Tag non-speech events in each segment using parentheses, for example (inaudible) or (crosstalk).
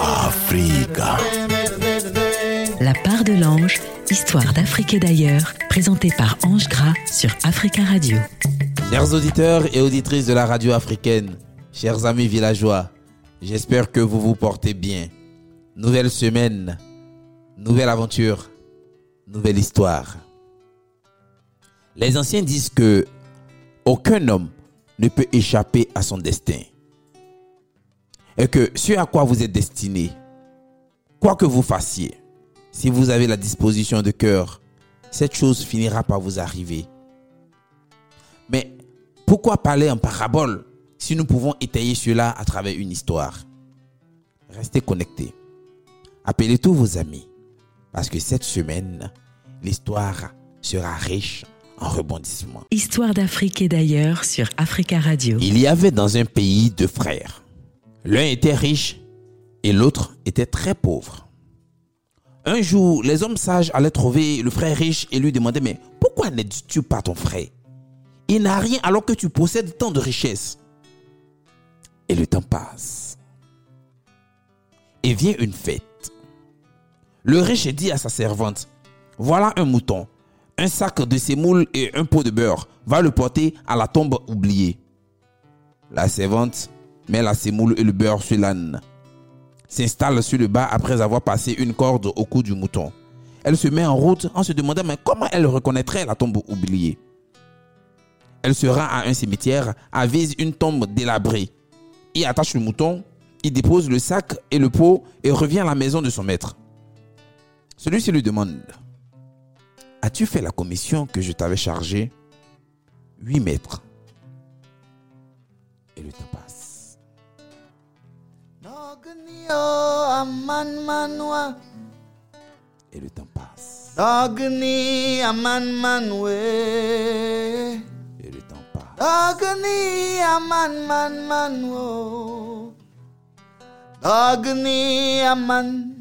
Africa. La part de l'ange, histoire d'Afrique et d'ailleurs, présentée par Ange Gras sur Africa Radio. Chers auditeurs et auditrices de la radio africaine, chers amis villageois, j'espère que vous vous portez bien. Nouvelle semaine, nouvelle aventure, nouvelle histoire. Les anciens disent que aucun homme ne peut échapper à son destin. Et que ce à quoi vous êtes destiné, quoi que vous fassiez, si vous avez la disposition de cœur, cette chose finira par vous arriver. Mais pourquoi parler en parabole si nous pouvons étayer cela à travers une histoire? Restez connectés. Appelez tous vos amis. Parce que cette semaine, l'histoire sera riche en rebondissements. Histoire d'Afrique et d'ailleurs sur Africa Radio. Il y avait dans un pays deux frères. L'un était riche et l'autre était très pauvre. Un jour, les hommes sages allaient trouver le frère riche et lui demandaient, mais pourquoi n'aides-tu pas ton frère? Il n'a rien alors que tu possèdes tant de richesses. Et le temps passe. Et vient une fête. Le riche dit à sa servante, voilà un mouton, un sac de sémoule et un pot de beurre. Va le porter à la tombe oubliée. La servante met la sémoule et le beurre sur l'âne. S'installe sur le bas après avoir passé une corde au cou du mouton. Elle se met en route en se demandant comment elle reconnaîtrait la tombe oubliée? Elle se rend à un cimetière, avise une tombe délabrée. Y attache le mouton, y dépose le sac et le pot et revient à la maison de son maître. Celui-ci lui demande As-tu fait la commission que je t'avais chargée? 8 mètres. Et le temps passe. Et le temps passe. Et le temps passe. Dogni aman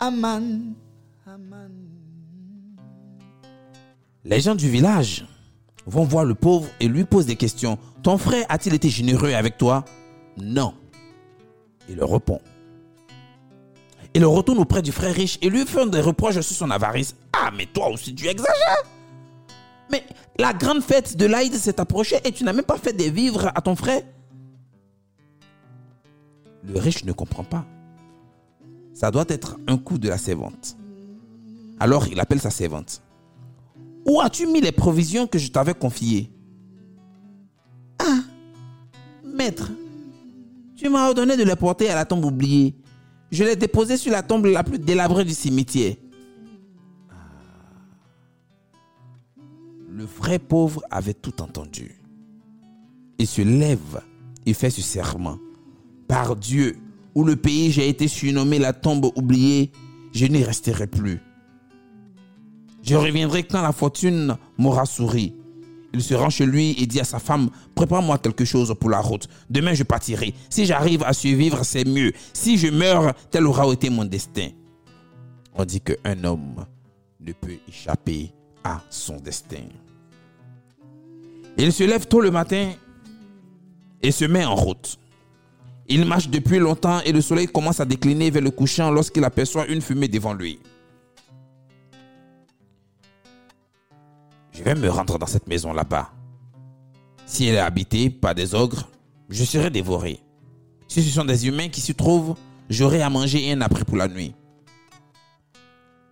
aman Les gens du village vont voir le pauvre et lui posent des questions. Ton frère a-t-il été généreux avec toi? Non. Il leur répond. Il retourne auprès du frère riche et lui fait des reproches sur son avarice. Ah, mais toi aussi, tu exagères. Mais la grande fête de l'Aïd s'est approchée et tu n'as même pas fait des vivres à ton frère. Le riche ne comprend pas. Ça doit être un coup de la servante. Alors il appelle sa servante. Où as-tu mis les provisions que je t'avais confiées? Ah, maître, tu m'as ordonné de les porter à la tombe oubliée. Je les déposées sur la tombe la plus délabrée du cimetière. Ah. Le frère pauvre avait tout entendu. Il se lève et fait ce serment. Par Dieu, où le pays j'ai été surnommé la tombe oubliée, je n'y resterai plus. Je reviendrai quand la fortune m'aura souri. Il se rend chez lui et dit à sa femme, prépare-moi quelque chose pour la route. Demain je partirai. Si j'arrive à survivre, c'est mieux. Si je meurs, tel aura été mon destin. On dit qu'un homme ne peut échapper à son destin. Il se lève tôt le matin et se met en route. Il marche depuis longtemps et le soleil commence à décliner vers le couchant lorsqu'il aperçoit une fumée devant lui. Je vais me rendre dans cette maison là-bas. Si elle est habitée par des ogres, je serai dévoré. Si ce sont des humains qui s'y trouvent, j'aurai à manger et un abri pour la nuit.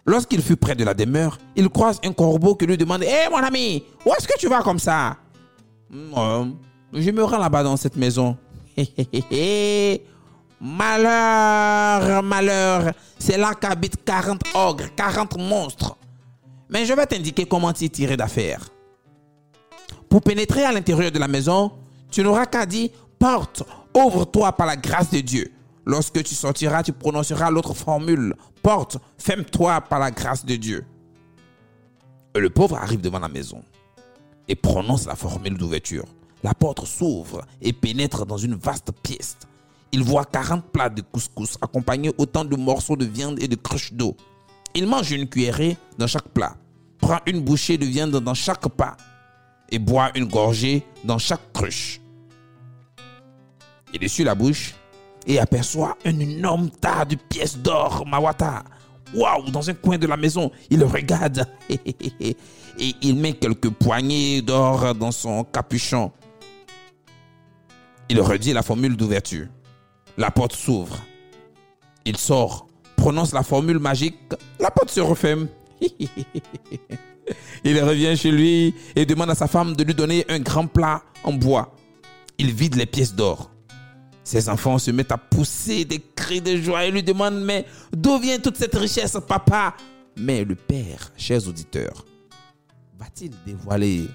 Lorsqu'il fut près de la demeure, il croise un corbeau qui lui demande Hé mon ami, où est-ce que tu vas comme ça? Euh, Je me rends là-bas dans cette maison. (laughs) malheur, malheur, c'est là qu'habitent 40 ogres, 40 monstres. Mais je vais t'indiquer comment t'y tirer d'affaire. Pour pénétrer à l'intérieur de la maison, tu n'auras qu'à dire Porte, ouvre-toi par la grâce de Dieu. Lorsque tu sortiras, tu prononceras l'autre formule Porte, ferme-toi par la grâce de Dieu. Le pauvre arrive devant la maison et prononce la formule d'ouverture. La porte s'ouvre et pénètre dans une vaste pièce. Il voit 40 plats de couscous accompagnés autant de morceaux de viande et de cruches d'eau. Il mange une cuillerée dans chaque plat, prend une bouchée de viande dans chaque pas et boit une gorgée dans chaque cruche. Il essuie la bouche et aperçoit un énorme tas de pièces d'or Mawata. Waouh, dans un coin de la maison, il regarde (laughs) et il met quelques poignées d'or dans son capuchon. Il redit la formule d'ouverture. La porte s'ouvre. Il sort, prononce la formule magique, la porte se referme. (laughs) il revient chez lui et demande à sa femme de lui donner un grand plat en bois. Il vide les pièces d'or. Ses enfants se mettent à pousser des cris de joie et lui demandent Mais d'où vient toute cette richesse, papa? Mais le père, chers auditeurs, va-t-il dévoiler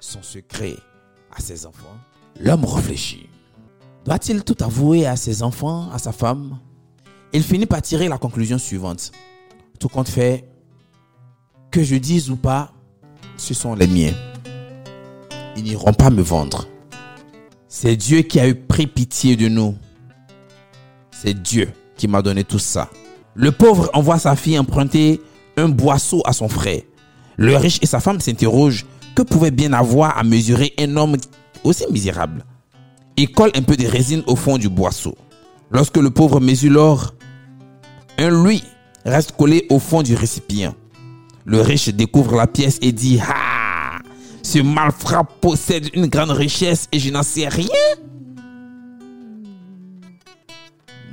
son secret à ses enfants? L'homme réfléchit. Doit-il tout avouer à ses enfants, à sa femme? Il finit par tirer la conclusion suivante. Tout compte fait, que je dise ou pas, ce sont les miens. Ils n'iront pas me vendre. C'est Dieu qui a eu pris pitié de nous. C'est Dieu qui m'a donné tout ça. Le pauvre envoie sa fille emprunter un boisseau à son frère. Le riche et sa femme s'interrogent que pouvait bien avoir à mesurer un homme aussi misérable? Il colle un peu de résine au fond du boisseau. Lorsque le pauvre mesure l'or, un louis reste collé au fond du récipient. Le riche découvre la pièce et dit Ah Ce malfrat possède une grande richesse et je n'en sais rien.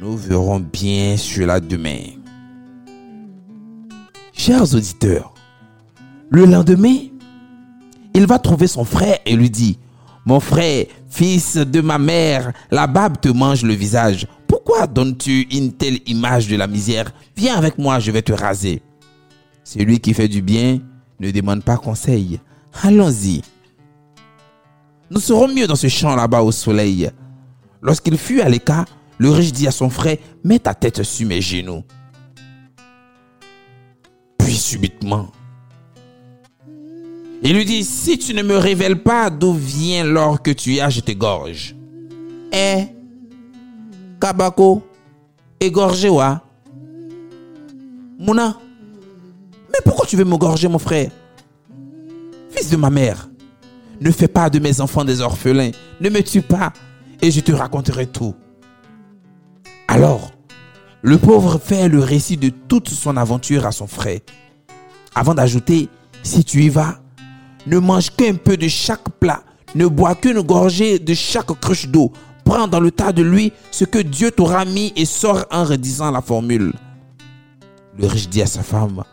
Nous verrons bien cela demain. Chers auditeurs, le lendemain, il va trouver son frère et lui dit Mon frère, fils de ma mère, la barbe te mange le visage. Pourquoi donnes-tu une telle image de la misère? Viens avec moi, je vais te raser. Celui qui fait du bien ne demande pas conseil. Allons-y. Nous serons mieux dans ce champ là-bas au soleil. Lorsqu'il fut à l'écart, le riche dit à son frère, mets ta tête sur mes genoux. Puis subitement, il lui dit, si tu ne me révèles pas d'où vient l'or que tu as, je t'égorge. Eh, Kabako, égorgé wa? Mouna, mais pourquoi tu veux m'égorger, mon frère? Fils de ma mère, ne fais pas de mes enfants des orphelins, ne me tue pas, et je te raconterai tout. Alors, le pauvre fait le récit de toute son aventure à son frère, avant d'ajouter, si tu y vas, ne mange qu'un peu de chaque plat, ne bois qu'une gorgée de chaque cruche d'eau, prends dans le tas de lui ce que Dieu t'aura mis et sors en redisant la formule. Le riche dit à sa femme,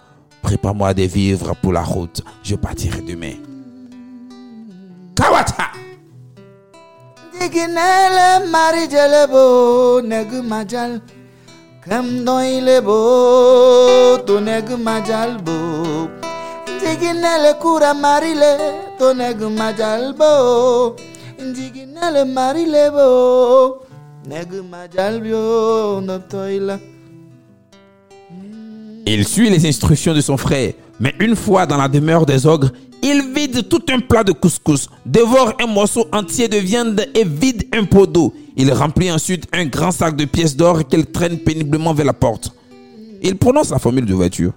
prépare-moi des vivres pour la route, je partirai demain. Kawata! Diginele mari jelebo negu majal. Kam doile bo to negu majal bo. Diginele kura marile to negu majal bo. Diginele marile bo negu majal bio no toila Il suit les instructions de son frère, mais une fois dans la demeure des ogres, il vide tout un plat de couscous, dévore un morceau entier de viande et vide un pot d'eau. Il remplit ensuite un grand sac de pièces d'or qu'il traîne péniblement vers la porte. Il prononce la formule de voiture.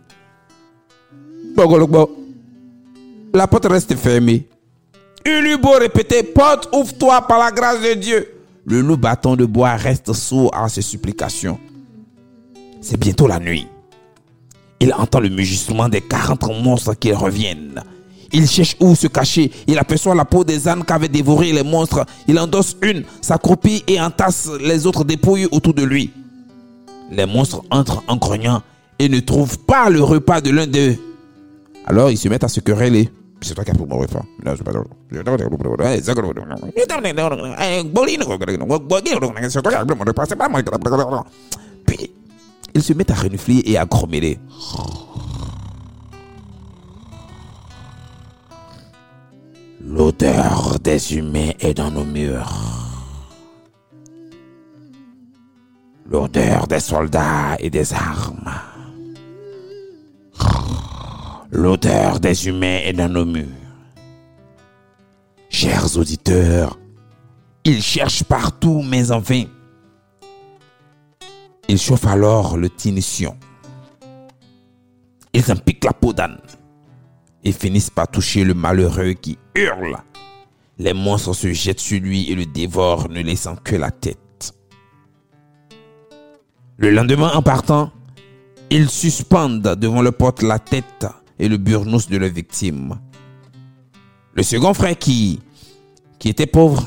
La porte reste fermée. Il eut beau répéter Porte, ouvre-toi par la grâce de Dieu. Le loup bâton de bois reste sourd à ses supplications. C'est bientôt la nuit. Il entend le mugissement des 40 monstres qui reviennent. Il cherche où se cacher. Il aperçoit la peau des ânes qu'avaient dévoré les monstres. Il endosse une, s'accroupit et entasse les autres dépouilles autour de lui. Les monstres entrent en grognant et ne trouvent pas le repas de l'un d'eux. Alors ils se mettent à se quereller. C'est toi qui as mon repas. Puis ils se mettent à renifler et à grommeler. L'odeur des humains est dans nos murs. L'odeur des soldats et des armes. L'odeur des humains est dans nos murs. Chers auditeurs, ils cherchent partout, mais en vain. Ils chauffent alors le tinition. Ils en la peau d'âne et finissent par toucher le malheureux qui hurle. Les monstres se jettent sur lui et le dévorent, ne laissant que la tête. Le lendemain, en partant, ils suspendent devant le porte la tête et le burnous de leur victime. Le second frère qui était pauvre,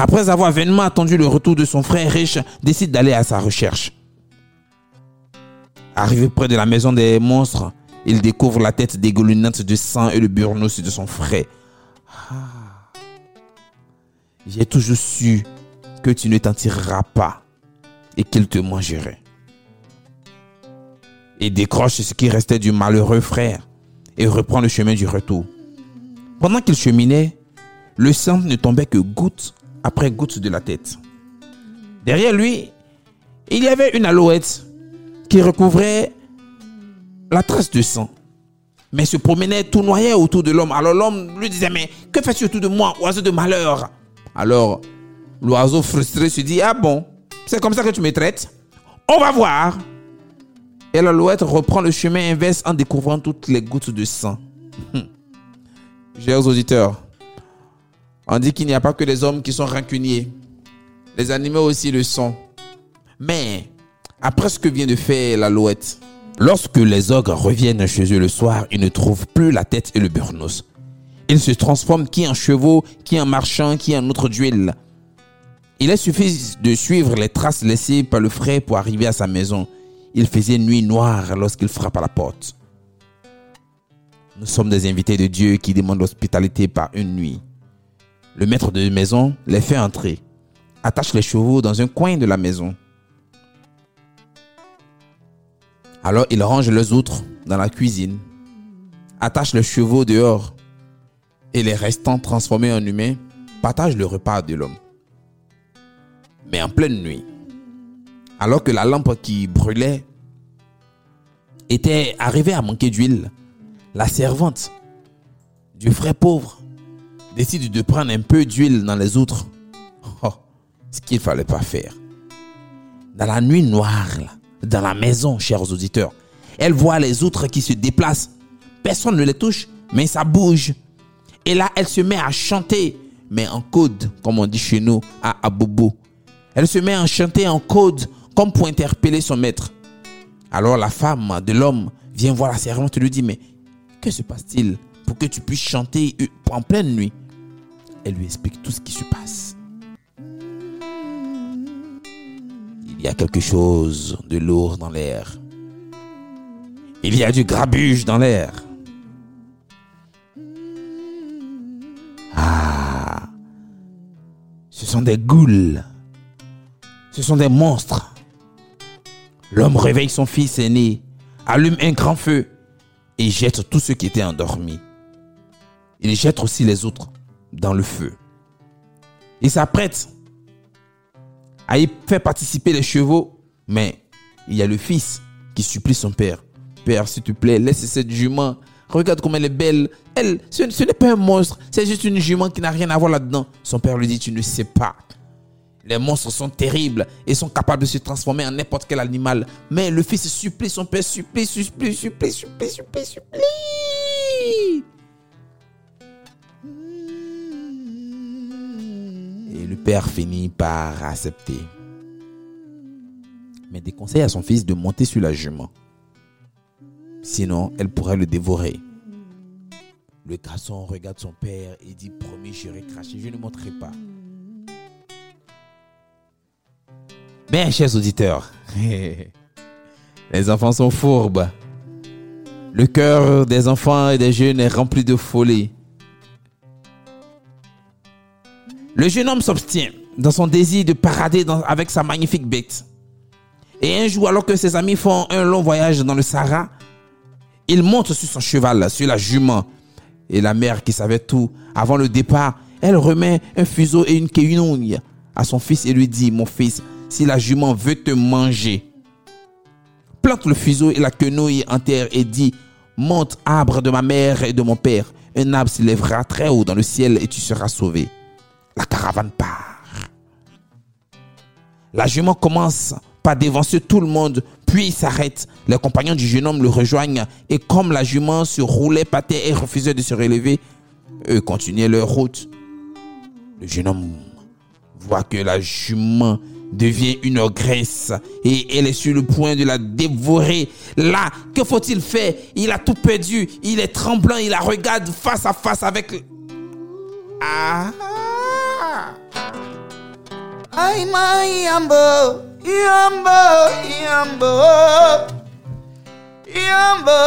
après avoir vainement attendu le retour de son frère riche, décide d'aller à sa recherche. Arrivé près de la maison des monstres, il découvre la tête dégoulinante de sang et le burnous de son frère. Ah. J'ai toujours su que tu ne t'en tireras pas et qu'il te mangerait. Et décroche ce qui restait du malheureux frère et reprend le chemin du retour. Pendant qu'il cheminait, le sang ne tombait que goutte après goutte de la tête. Derrière lui, il y avait une alouette qui recouvrait la trace de sang, mais se promenait tout noyé autour de l'homme. Alors l'homme lui disait, mais que fais-tu autour de moi, oiseau de malheur? Alors l'oiseau frustré se dit, ah bon, c'est comme ça que tu me traites On va voir. Et l'alouette reprend le chemin inverse en découvrant toutes les gouttes de sang. Chers auditeurs, on dit qu'il n'y a pas que les hommes qui sont rancuniers. Les animaux aussi le sont. Mais, après ce que vient de faire l'alouette, lorsque les ogres reviennent chez eux le soir, ils ne trouvent plus la tête et le burnos. Ils se transforment qui en chevaux, qui en marchands, qui en autre d'huile. Il est suffit de suivre les traces laissées par le frère pour arriver à sa maison. Il faisait nuit noire lorsqu'il frappe à la porte. Nous sommes des invités de Dieu qui demandent l'hospitalité par une nuit. Le maître de maison les fait entrer, attache les chevaux dans un coin de la maison. Alors il range les autres dans la cuisine, attache les chevaux dehors et les restants transformés en humains partagent le repas de l'homme. Mais en pleine nuit, alors que la lampe qui brûlait était arrivée à manquer d'huile, la servante du frère pauvre décide de prendre un peu d'huile dans les autres. Oh, ce qu'il fallait pas faire. Dans la nuit noire, dans la maison, chers auditeurs, elle voit les autres qui se déplacent. Personne ne les touche, mais ça bouge. Et là, elle se met à chanter, mais en code, comme on dit chez nous, à Abobo. Elle se met à chanter en code, comme pour interpeller son maître. Alors la femme de l'homme vient voir la servante et lui dit, mais que se passe-t-il? Que tu puisses chanter en pleine nuit Elle lui explique tout ce qui se passe. Il y a quelque chose de lourd dans l'air. Il y a du grabuge dans l'air. Ah, ce sont des goules. Ce sont des monstres. L'homme réveille son fils aîné, allume un grand feu et jette tous ceux qui étaient endormis. Il jette aussi les autres dans le feu. Il s'apprête à y faire participer les chevaux, mais il y a le fils qui supplie son père. Père, s'il te plaît, laisse cette jument. Regarde comme elle est belle. Elle, ce, ce n'est pas un monstre, c'est juste une jument qui n'a rien à voir là-dedans. Son père lui dit, tu ne sais pas. Les monstres sont terribles et sont capables de se transformer en n'importe quel animal. Mais le fils supplie son père, supplie, supplie, supplie, supplie, supplie, supplie. Et le père finit par accepter. Mais déconseille à son fils de monter sur la jument. Sinon, elle pourrait le dévorer. Le garçon regarde son père et dit Promis, j'irai cracher, je ne monterai pas. Bien, chers auditeurs, (laughs) les enfants sont fourbes. Le cœur des enfants et des jeunes est rempli de folie. Le jeune homme s'obstient dans son désir de parader avec sa magnifique bête. Et un jour, alors que ses amis font un long voyage dans le Sahara, il monte sur son cheval, sur la jument. Et la mère qui savait tout, avant le départ, elle remet un fuseau et une quenouille à son fils et lui dit, mon fils, si la jument veut te manger, plante le fuseau et la quenouille en terre et dit, monte arbre de ma mère et de mon père. Un arbre s'élèvera très haut dans le ciel et tu seras sauvé. La caravane part. La jument commence par dévancer tout le monde, puis il s'arrête. Les compagnons du jeune homme le rejoignent et comme la jument se roulait par terre et refusait de se relever, eux continuaient leur route. Le jeune homme voit que la jument devient une graisse et elle est sur le point de la dévorer. Là, que faut-il faire? Il a tout perdu, il est tremblant, il la regarde face à face avec... Ah Yambo, yambo, yambo. Yambo,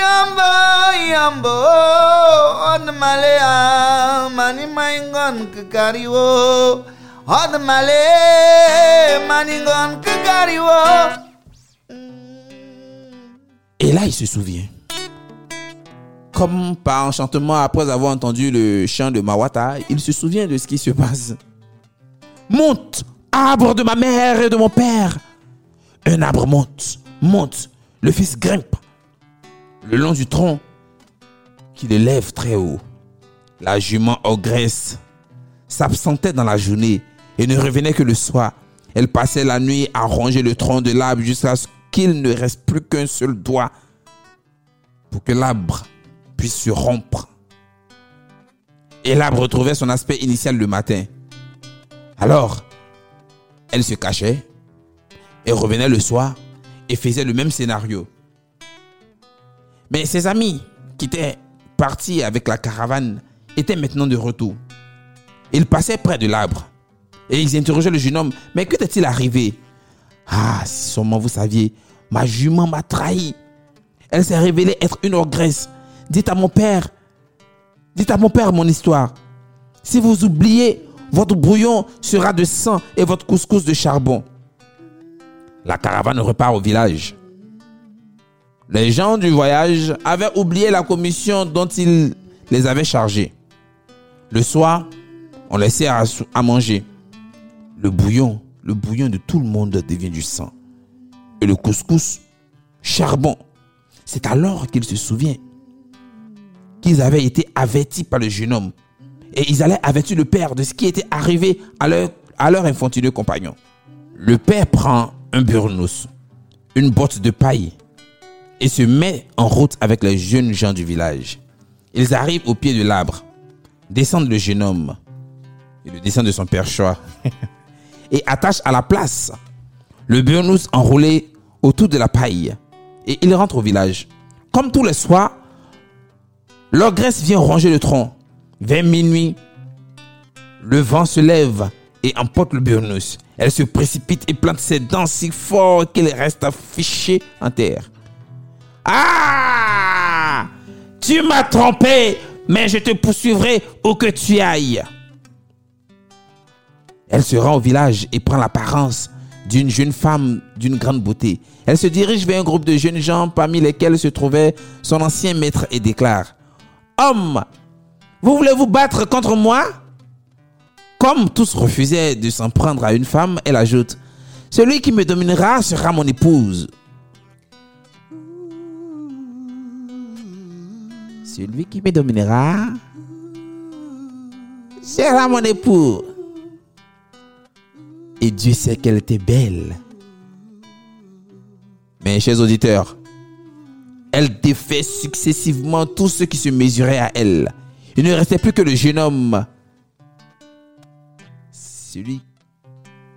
yambo, yambo. Et là, il se souvient. Comme par enchantement, après avoir entendu le chant de Mawata, il se souvient de ce qui se passe. Monte, arbre de ma mère et de mon père. Un arbre monte, monte. Le fils grimpe le long du tronc qui l'élève très haut. La jument ogresse s'absentait dans la journée et ne revenait que le soir. Elle passait la nuit à ronger le tronc de l'arbre jusqu'à ce qu'il ne reste plus qu'un seul doigt pour que l'arbre puisse se rompre. Et l'arbre retrouvait son aspect initial le matin. Alors, elle se cachait et revenait le soir et faisait le même scénario. Mais ses amis qui étaient partis avec la caravane étaient maintenant de retour. Ils passaient près de l'arbre et ils interrogeaient le jeune homme. Mais que t'est-il arrivé? Ah, si seulement vous saviez, ma jument m'a trahi. Elle s'est révélée être une ogresse. Dites à mon père, dites à mon père mon histoire. Si vous oubliez, votre brouillon sera de sang et votre couscous de charbon. La caravane repart au village. Les gens du voyage avaient oublié la commission dont ils les avaient chargés. Le soir, on les à, manger. Le bouillon, le bouillon de tout le monde devient du sang. Et le couscous, charbon. C'est alors qu'ils se souviennent qu'ils avaient été avertis par le jeune homme. Et ils allaient avertir le père de ce qui était arrivé à leur, à leur infantile compagnon. Le père prend un burnous, une botte de paille et se met en route avec les jeunes gens du village. Ils arrivent au pied de l'arbre, descendent le jeune homme, et le descend de son perchoir, (laughs) et attachent à la place le burnous enroulé autour de la paille. Et ils rentrent au village. Comme tous les soirs, l'ogresse vient ronger le tronc. Vers minuit, le vent se lève et emporte le burnous. Elle se précipite et plante ses dents si fort qu'elle reste affichée en terre. Ah Tu m'as trompé, mais je te poursuivrai où que tu ailles. Elle se rend au village et prend l'apparence d'une jeune femme d'une grande beauté. Elle se dirige vers un groupe de jeunes gens parmi lesquels se trouvait son ancien maître et déclare Homme, vous voulez vous battre contre moi? Comme tous refusaient de s'en prendre à une femme, elle ajoute Celui qui me dominera sera mon épouse. Celui qui me dominera sera mon époux. Et Dieu sait qu'elle était belle. Mais chers auditeurs, elle défait successivement tous ceux qui se mesuraient à elle. Il ne restait plus que le jeune homme. Celui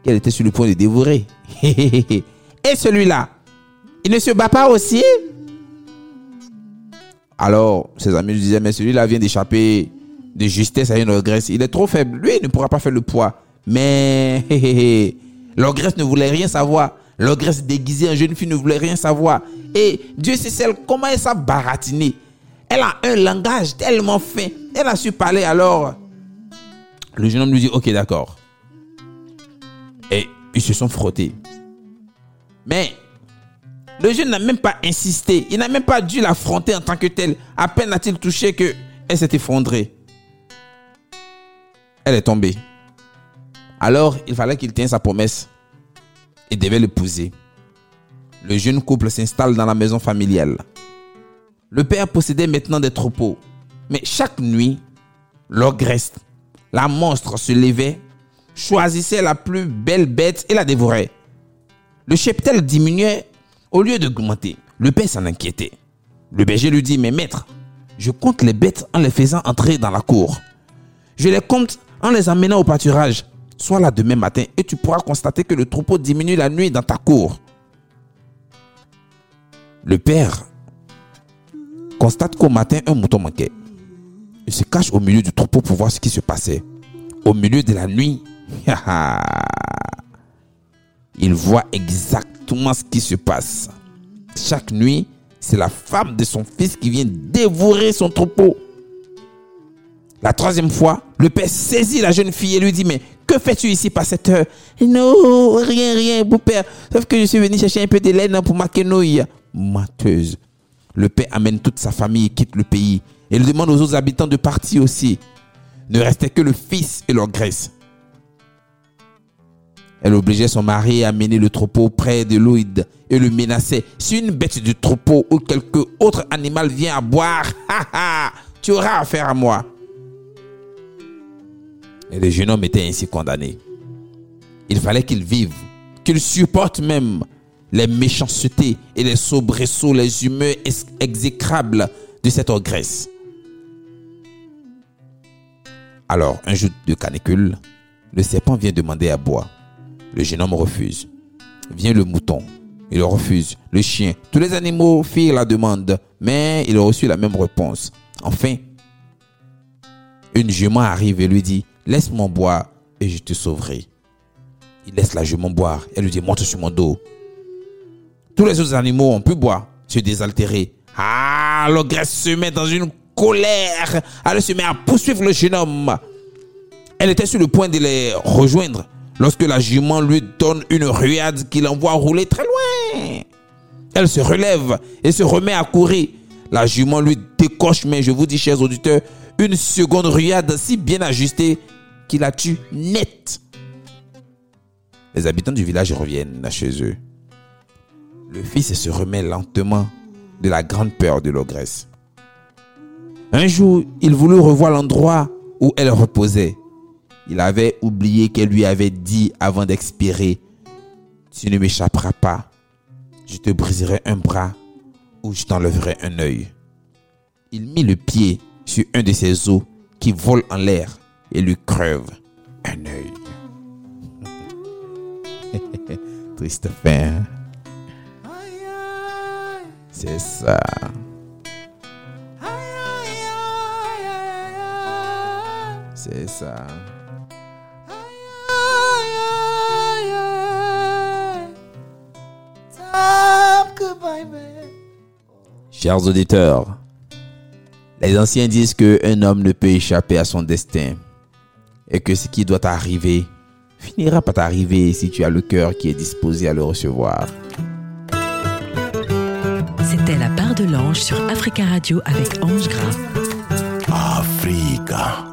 qu'elle était sur le point de dévorer. (laughs) Et celui-là, il ne se bat pas aussi Alors, ses amis lui disaient, mais celui-là vient d'échapper de justesse à une ogresse. Il est trop faible. Lui, il ne pourra pas faire le poids. Mais (laughs) l'ogresse ne voulait rien savoir. L'ogresse déguisée en jeune fille ne voulait rien savoir. Et Dieu sait celle, comment elle s'est baratinée. Elle a un langage tellement fin. Elle a su parler alors. Le jeune homme lui dit, ok, d'accord. Et ils se sont frottés. Mais le jeune n'a même pas insisté. Il n'a même pas dû l'affronter en tant que tel. À peine a-t-il touché que elle s'est effondrée. Elle est tombée. Alors, il fallait qu'il tienne sa promesse et devait l'épouser. Le jeune couple s'installe dans la maison familiale. Le père possédait maintenant des troupeaux. Mais chaque nuit, l'ogresse, la monstre se levait, choisissait la plus belle bête et la dévorait. Le cheptel diminuait au lieu d'augmenter. Le père s'en inquiétait. Le berger lui dit, mais maître, je compte les bêtes en les faisant entrer dans la cour. Je les compte en les emmenant au pâturage. Sois là demain matin et tu pourras constater que le troupeau diminue la nuit dans ta cour. Le père constate qu'au matin, un mouton manquait. Il se cache au milieu du troupeau pour voir ce qui se passait. Au milieu de la nuit, (laughs) il voit exactement ce qui se passe. Chaque nuit, c'est la femme de son fils qui vient dévorer son troupeau. La troisième fois, le père saisit la jeune fille et lui dit, mais que fais-tu ici par cette heure Non, rien, rien, beau père. Sauf que je suis venu chercher un peu de laine pour ma quenouille. Mateuse. Le père amène toute sa famille et quitte le pays. Et il demande aux autres habitants de partir aussi. Ne restait que le fils et leur graisse. Elle obligeait son mari à mener le troupeau près de l'ouïde et le menaçait. Si une bête du troupeau ou quelque autre animal vient à boire, (laughs) tu auras affaire à moi. Et le jeune homme était ainsi condamné. Il fallait qu'il vive, qu'il supporte même les méchancetés et les soubresauts, les humeurs exécrables de cette ogresse. Alors, un jour de canicule, le serpent vient demander à boire. Le jeune homme refuse. Vient le mouton. Il refuse. Le chien. Tous les animaux firent la demande, mais il a la même réponse. Enfin, une jument arrive et lui dit, laisse-moi boire et je te sauverai. Il laisse la jument boire. Elle lui dit, monte sur mon dos. Tous les autres animaux ont pu boire, se désaltérer. Ah, l'ogresse se met dans une colère. Elle se met à poursuivre le jeune homme. Elle était sur le point de les rejoindre lorsque la jument lui donne une ruade qui l'envoie rouler très loin. Elle se relève et se remet à courir. La jument lui décoche, mais je vous dis, chers auditeurs, une seconde ruade si bien ajustée qu'il la tue net. Les habitants du village reviennent chez eux. Le fils se remet lentement de la grande peur de l'ogresse. Un jour, il voulut revoir l'endroit où elle reposait. Il avait oublié qu'elle lui avait dit avant d'expirer, Tu ne m'échapperas pas, je te briserai un bras ou je t'enlèverai un œil. Il mit le pied sur un de ses os qui vole en l'air et lui crève un œil. (laughs) Triste fin. C'est ça. C'est ça. Chers auditeurs, les anciens disent qu'un homme ne peut échapper à son destin et que ce qui doit arriver finira par t'arriver si tu as le cœur qui est disposé à le recevoir. C'était la part de l'ange sur Africa Radio avec Ange Gras. Africa.